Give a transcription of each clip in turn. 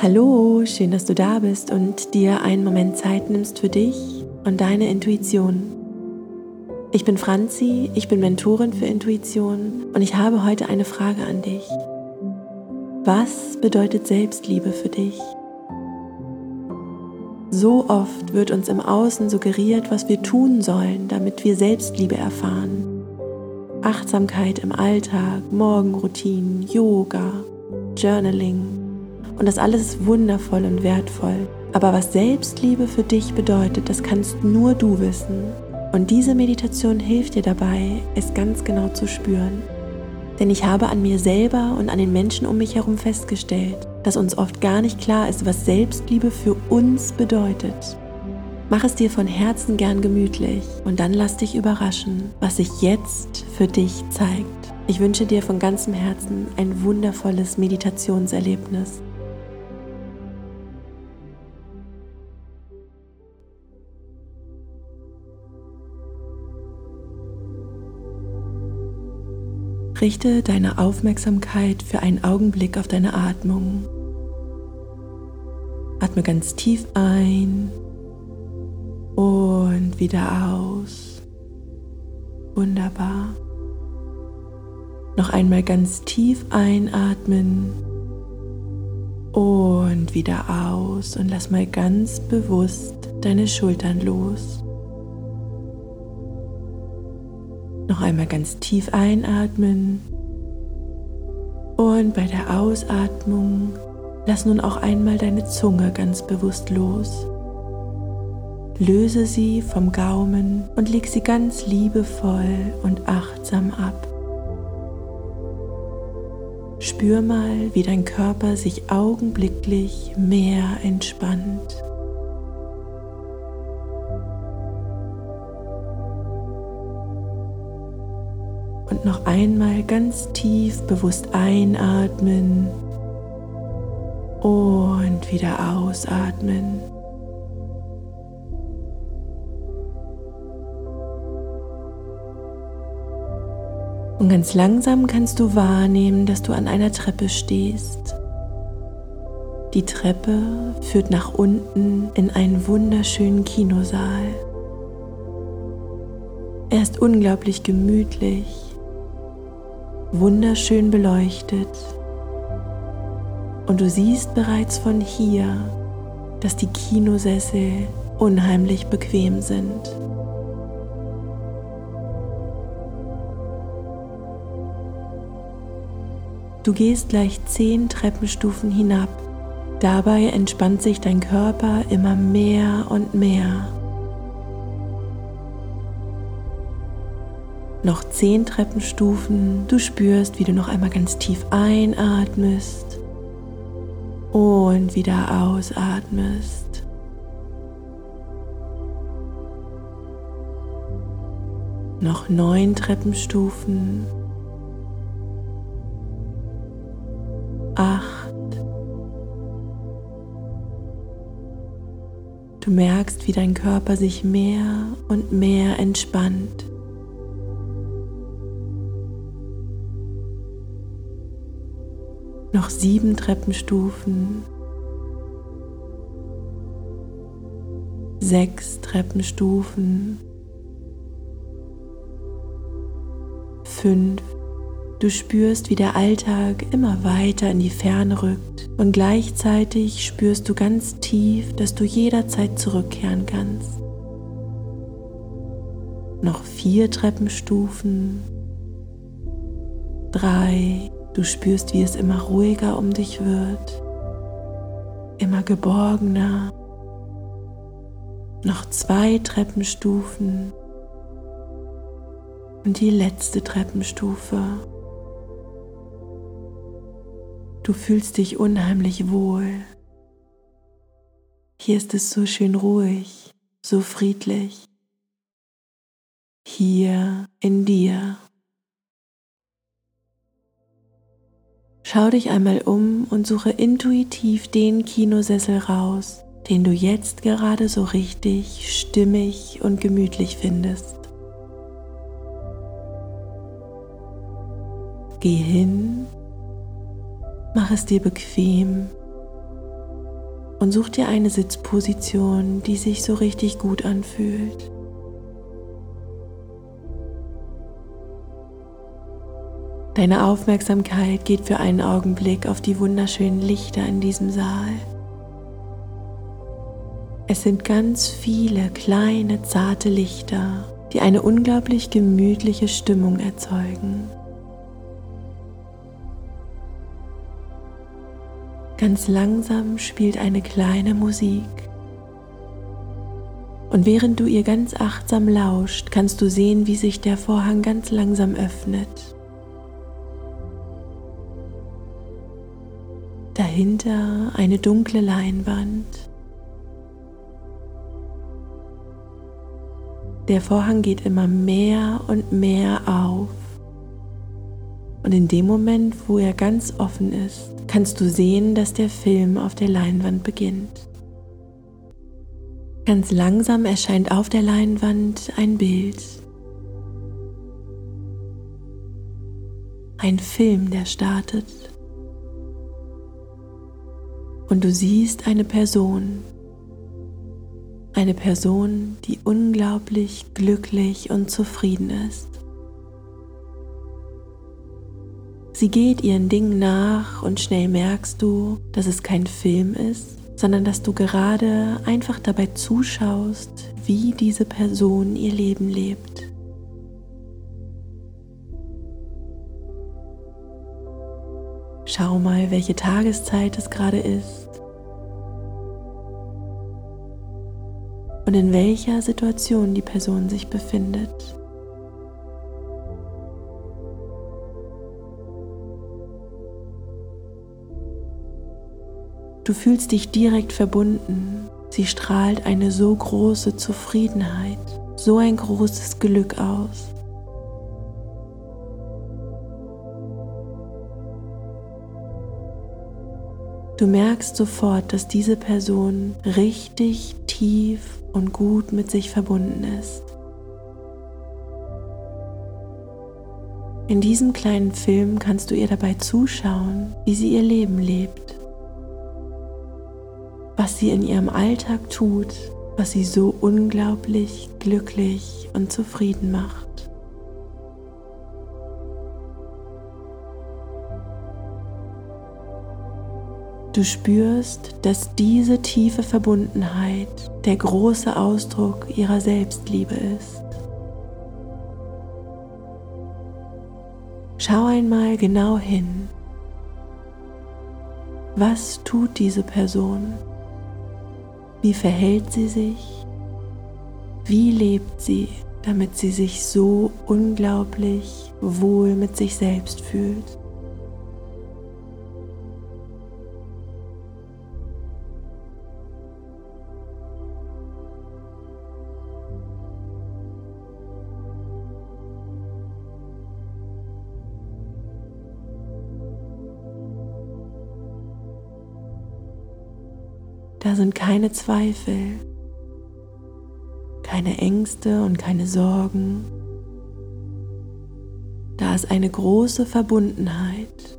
Hallo, schön, dass du da bist und dir einen Moment Zeit nimmst für dich und deine Intuition. Ich bin Franzi, ich bin Mentorin für Intuition und ich habe heute eine Frage an dich. Was bedeutet Selbstliebe für dich? So oft wird uns im Außen suggeriert, was wir tun sollen, damit wir Selbstliebe erfahren. Achtsamkeit im Alltag, Morgenroutinen, Yoga, Journaling, und das alles ist wundervoll und wertvoll. Aber was Selbstliebe für dich bedeutet, das kannst nur du wissen. Und diese Meditation hilft dir dabei, es ganz genau zu spüren. Denn ich habe an mir selber und an den Menschen um mich herum festgestellt, dass uns oft gar nicht klar ist, was Selbstliebe für uns bedeutet. Mach es dir von Herzen gern gemütlich und dann lass dich überraschen, was sich jetzt für dich zeigt. Ich wünsche dir von ganzem Herzen ein wundervolles Meditationserlebnis. Richte deine Aufmerksamkeit für einen Augenblick auf deine Atmung. Atme ganz tief ein und wieder aus. Wunderbar. Noch einmal ganz tief einatmen und wieder aus und lass mal ganz bewusst deine Schultern los. Noch einmal ganz tief einatmen. Und bei der Ausatmung lass nun auch einmal deine Zunge ganz bewusst los. Löse sie vom Gaumen und leg sie ganz liebevoll und achtsam ab. Spür mal, wie dein Körper sich augenblicklich mehr entspannt. Noch einmal ganz tief bewusst einatmen und wieder ausatmen. Und ganz langsam kannst du wahrnehmen, dass du an einer Treppe stehst. Die Treppe führt nach unten in einen wunderschönen Kinosaal. Er ist unglaublich gemütlich wunderschön beleuchtet. Und du siehst bereits von hier, dass die Kinosessel unheimlich bequem sind. Du gehst gleich zehn Treppenstufen hinab. Dabei entspannt sich dein Körper immer mehr und mehr. Noch zehn Treppenstufen. Du spürst, wie du noch einmal ganz tief einatmest und wieder ausatmest. Noch neun Treppenstufen. Acht. Du merkst, wie dein Körper sich mehr und mehr entspannt. Noch sieben Treppenstufen. Sechs Treppenstufen. Fünf. Du spürst, wie der Alltag immer weiter in die Ferne rückt und gleichzeitig spürst du ganz tief, dass du jederzeit zurückkehren kannst. Noch vier Treppenstufen. Drei. Du spürst, wie es immer ruhiger um dich wird, immer geborgener. Noch zwei Treppenstufen und die letzte Treppenstufe. Du fühlst dich unheimlich wohl. Hier ist es so schön ruhig, so friedlich. Hier in dir. Schau dich einmal um und suche intuitiv den Kinosessel raus, den du jetzt gerade so richtig stimmig und gemütlich findest. Geh hin, mach es dir bequem und such dir eine Sitzposition, die sich so richtig gut anfühlt. Deine Aufmerksamkeit geht für einen Augenblick auf die wunderschönen Lichter in diesem Saal. Es sind ganz viele kleine, zarte Lichter, die eine unglaublich gemütliche Stimmung erzeugen. Ganz langsam spielt eine kleine Musik. Und während du ihr ganz achtsam lauscht, kannst du sehen, wie sich der Vorhang ganz langsam öffnet. Dahinter eine dunkle Leinwand. Der Vorhang geht immer mehr und mehr auf. Und in dem Moment, wo er ganz offen ist, kannst du sehen, dass der Film auf der Leinwand beginnt. Ganz langsam erscheint auf der Leinwand ein Bild. Ein Film, der startet und du siehst eine Person, eine Person, die unglaublich glücklich und zufrieden ist. Sie geht ihren Dingen nach und schnell merkst du, dass es kein Film ist, sondern dass du gerade einfach dabei zuschaust, wie diese Person ihr Leben lebt. Schau mal, welche Tageszeit es gerade ist und in welcher Situation die Person sich befindet. Du fühlst dich direkt verbunden. Sie strahlt eine so große Zufriedenheit, so ein großes Glück aus. Du merkst sofort, dass diese Person richtig tief und gut mit sich verbunden ist. In diesem kleinen Film kannst du ihr dabei zuschauen, wie sie ihr Leben lebt, was sie in ihrem Alltag tut, was sie so unglaublich glücklich und zufrieden macht. Du spürst, dass diese tiefe Verbundenheit der große Ausdruck ihrer Selbstliebe ist. Schau einmal genau hin. Was tut diese Person? Wie verhält sie sich? Wie lebt sie, damit sie sich so unglaublich wohl mit sich selbst fühlt? Da sind keine Zweifel, keine Ängste und keine Sorgen. Da ist eine große Verbundenheit,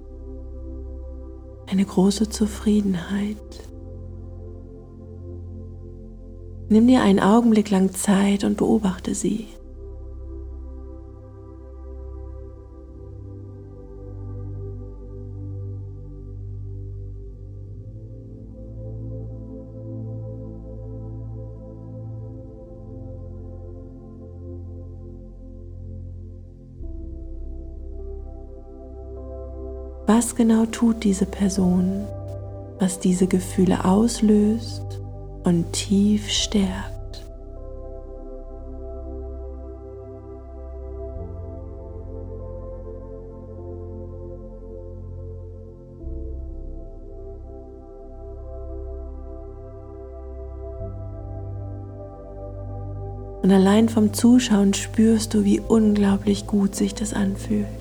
eine große Zufriedenheit. Nimm dir einen Augenblick lang Zeit und beobachte sie. Was genau tut diese Person, was diese Gefühle auslöst und tief stärkt? Und allein vom Zuschauen spürst du, wie unglaublich gut sich das anfühlt.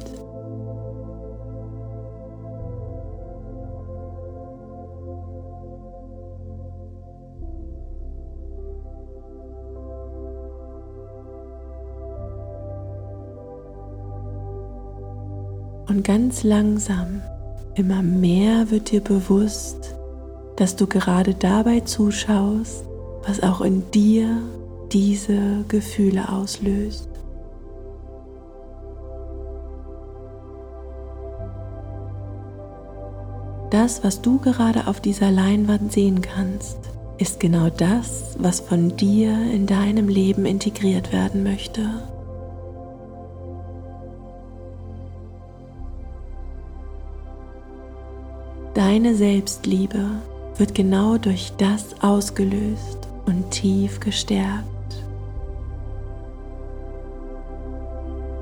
Und ganz langsam, immer mehr wird dir bewusst, dass du gerade dabei zuschaust, was auch in dir diese Gefühle auslöst. Das, was du gerade auf dieser Leinwand sehen kannst, ist genau das, was von dir in deinem Leben integriert werden möchte. Deine Selbstliebe wird genau durch das ausgelöst und tief gestärkt.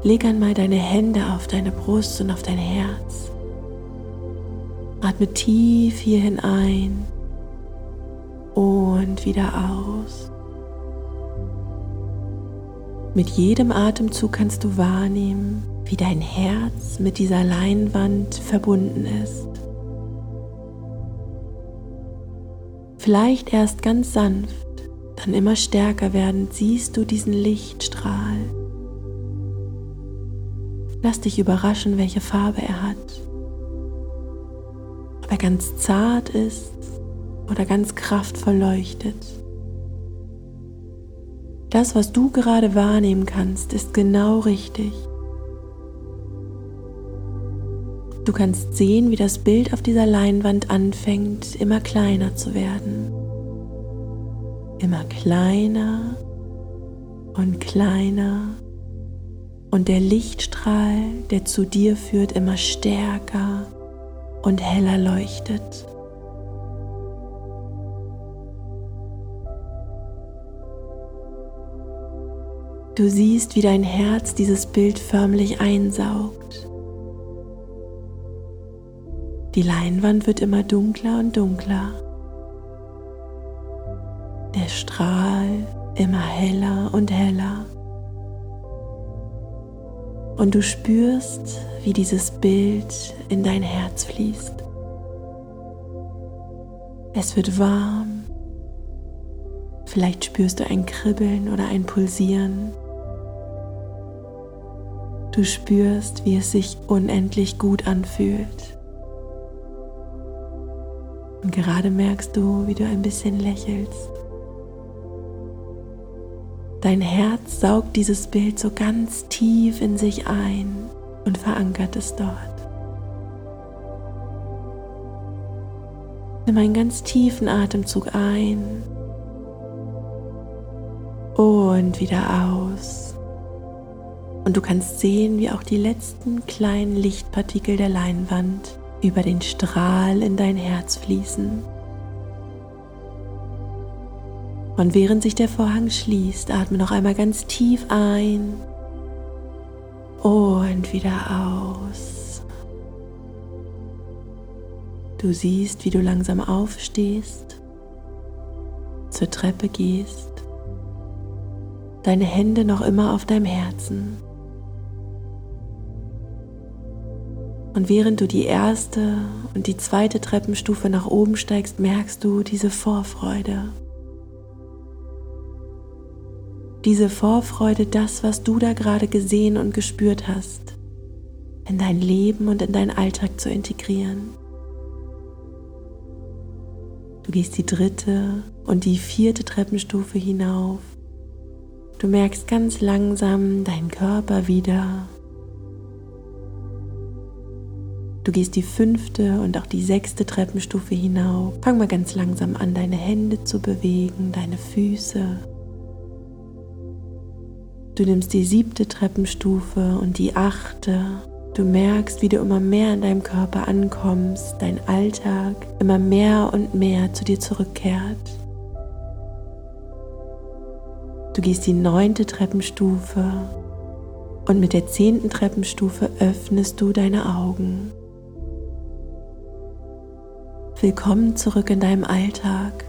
Leg einmal deine Hände auf deine Brust und auf dein Herz. Atme tief hierhin ein und wieder aus. Mit jedem Atemzug kannst du wahrnehmen, wie dein Herz mit dieser Leinwand verbunden ist. Vielleicht erst ganz sanft, dann immer stärker werdend siehst du diesen Lichtstrahl. Lass dich überraschen, welche Farbe er hat ob er ganz zart ist oder ganz kraftvoll leuchtet. Das, was du gerade wahrnehmen kannst, ist genau richtig. Du kannst sehen, wie das Bild auf dieser Leinwand anfängt, immer kleiner zu werden. Immer kleiner und kleiner. Und der Lichtstrahl, der zu dir führt, immer stärker und heller leuchtet. Du siehst, wie dein Herz dieses Bild förmlich einsaugt. Die Leinwand wird immer dunkler und dunkler. Der Strahl immer heller und heller. Und du spürst, wie dieses Bild in dein Herz fließt. Es wird warm. Vielleicht spürst du ein Kribbeln oder ein Pulsieren. Du spürst, wie es sich unendlich gut anfühlt. Und gerade merkst du, wie du ein bisschen lächelst. Dein Herz saugt dieses Bild so ganz tief in sich ein und verankert es dort. Nimm einen ganz tiefen Atemzug ein und wieder aus. Und du kannst sehen, wie auch die letzten kleinen Lichtpartikel der Leinwand über den Strahl in dein Herz fließen. Und während sich der Vorhang schließt, atme noch einmal ganz tief ein und wieder aus. Du siehst, wie du langsam aufstehst, zur Treppe gehst, deine Hände noch immer auf deinem Herzen. Und während du die erste und die zweite Treppenstufe nach oben steigst, merkst du diese Vorfreude diese Vorfreude, das, was du da gerade gesehen und gespürt hast, in dein Leben und in deinen Alltag zu integrieren. Du gehst die dritte und die vierte Treppenstufe hinauf. Du merkst ganz langsam deinen Körper wieder. Du gehst die fünfte und auch die sechste Treppenstufe hinauf. Fang mal ganz langsam an, deine Hände zu bewegen, deine Füße. Du nimmst die siebte Treppenstufe und die achte. Du merkst, wie du immer mehr in deinem Körper ankommst, dein Alltag immer mehr und mehr zu dir zurückkehrt. Du gehst die neunte Treppenstufe und mit der zehnten Treppenstufe öffnest du deine Augen. Willkommen zurück in deinem Alltag.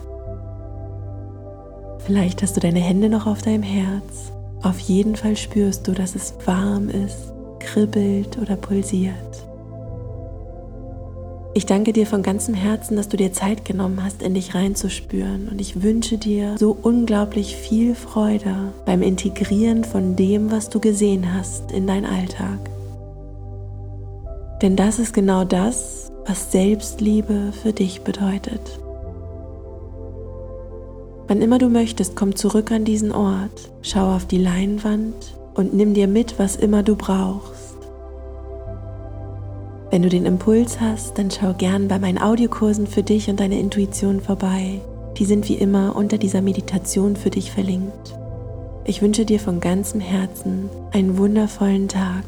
Vielleicht hast du deine Hände noch auf deinem Herz auf jeden Fall spürst du, dass es warm ist, kribbelt oder pulsiert. Ich danke dir von ganzem Herzen, dass du dir Zeit genommen hast, in dich reinzuspüren. Und ich wünsche dir so unglaublich viel Freude beim Integrieren von dem, was du gesehen hast, in dein Alltag. Denn das ist genau das, was Selbstliebe für dich bedeutet. Wann immer du möchtest, komm zurück an diesen Ort, schau auf die Leinwand und nimm dir mit, was immer du brauchst. Wenn du den Impuls hast, dann schau gern bei meinen Audiokursen für dich und deine Intuition vorbei. Die sind wie immer unter dieser Meditation für dich verlinkt. Ich wünsche dir von ganzem Herzen einen wundervollen Tag.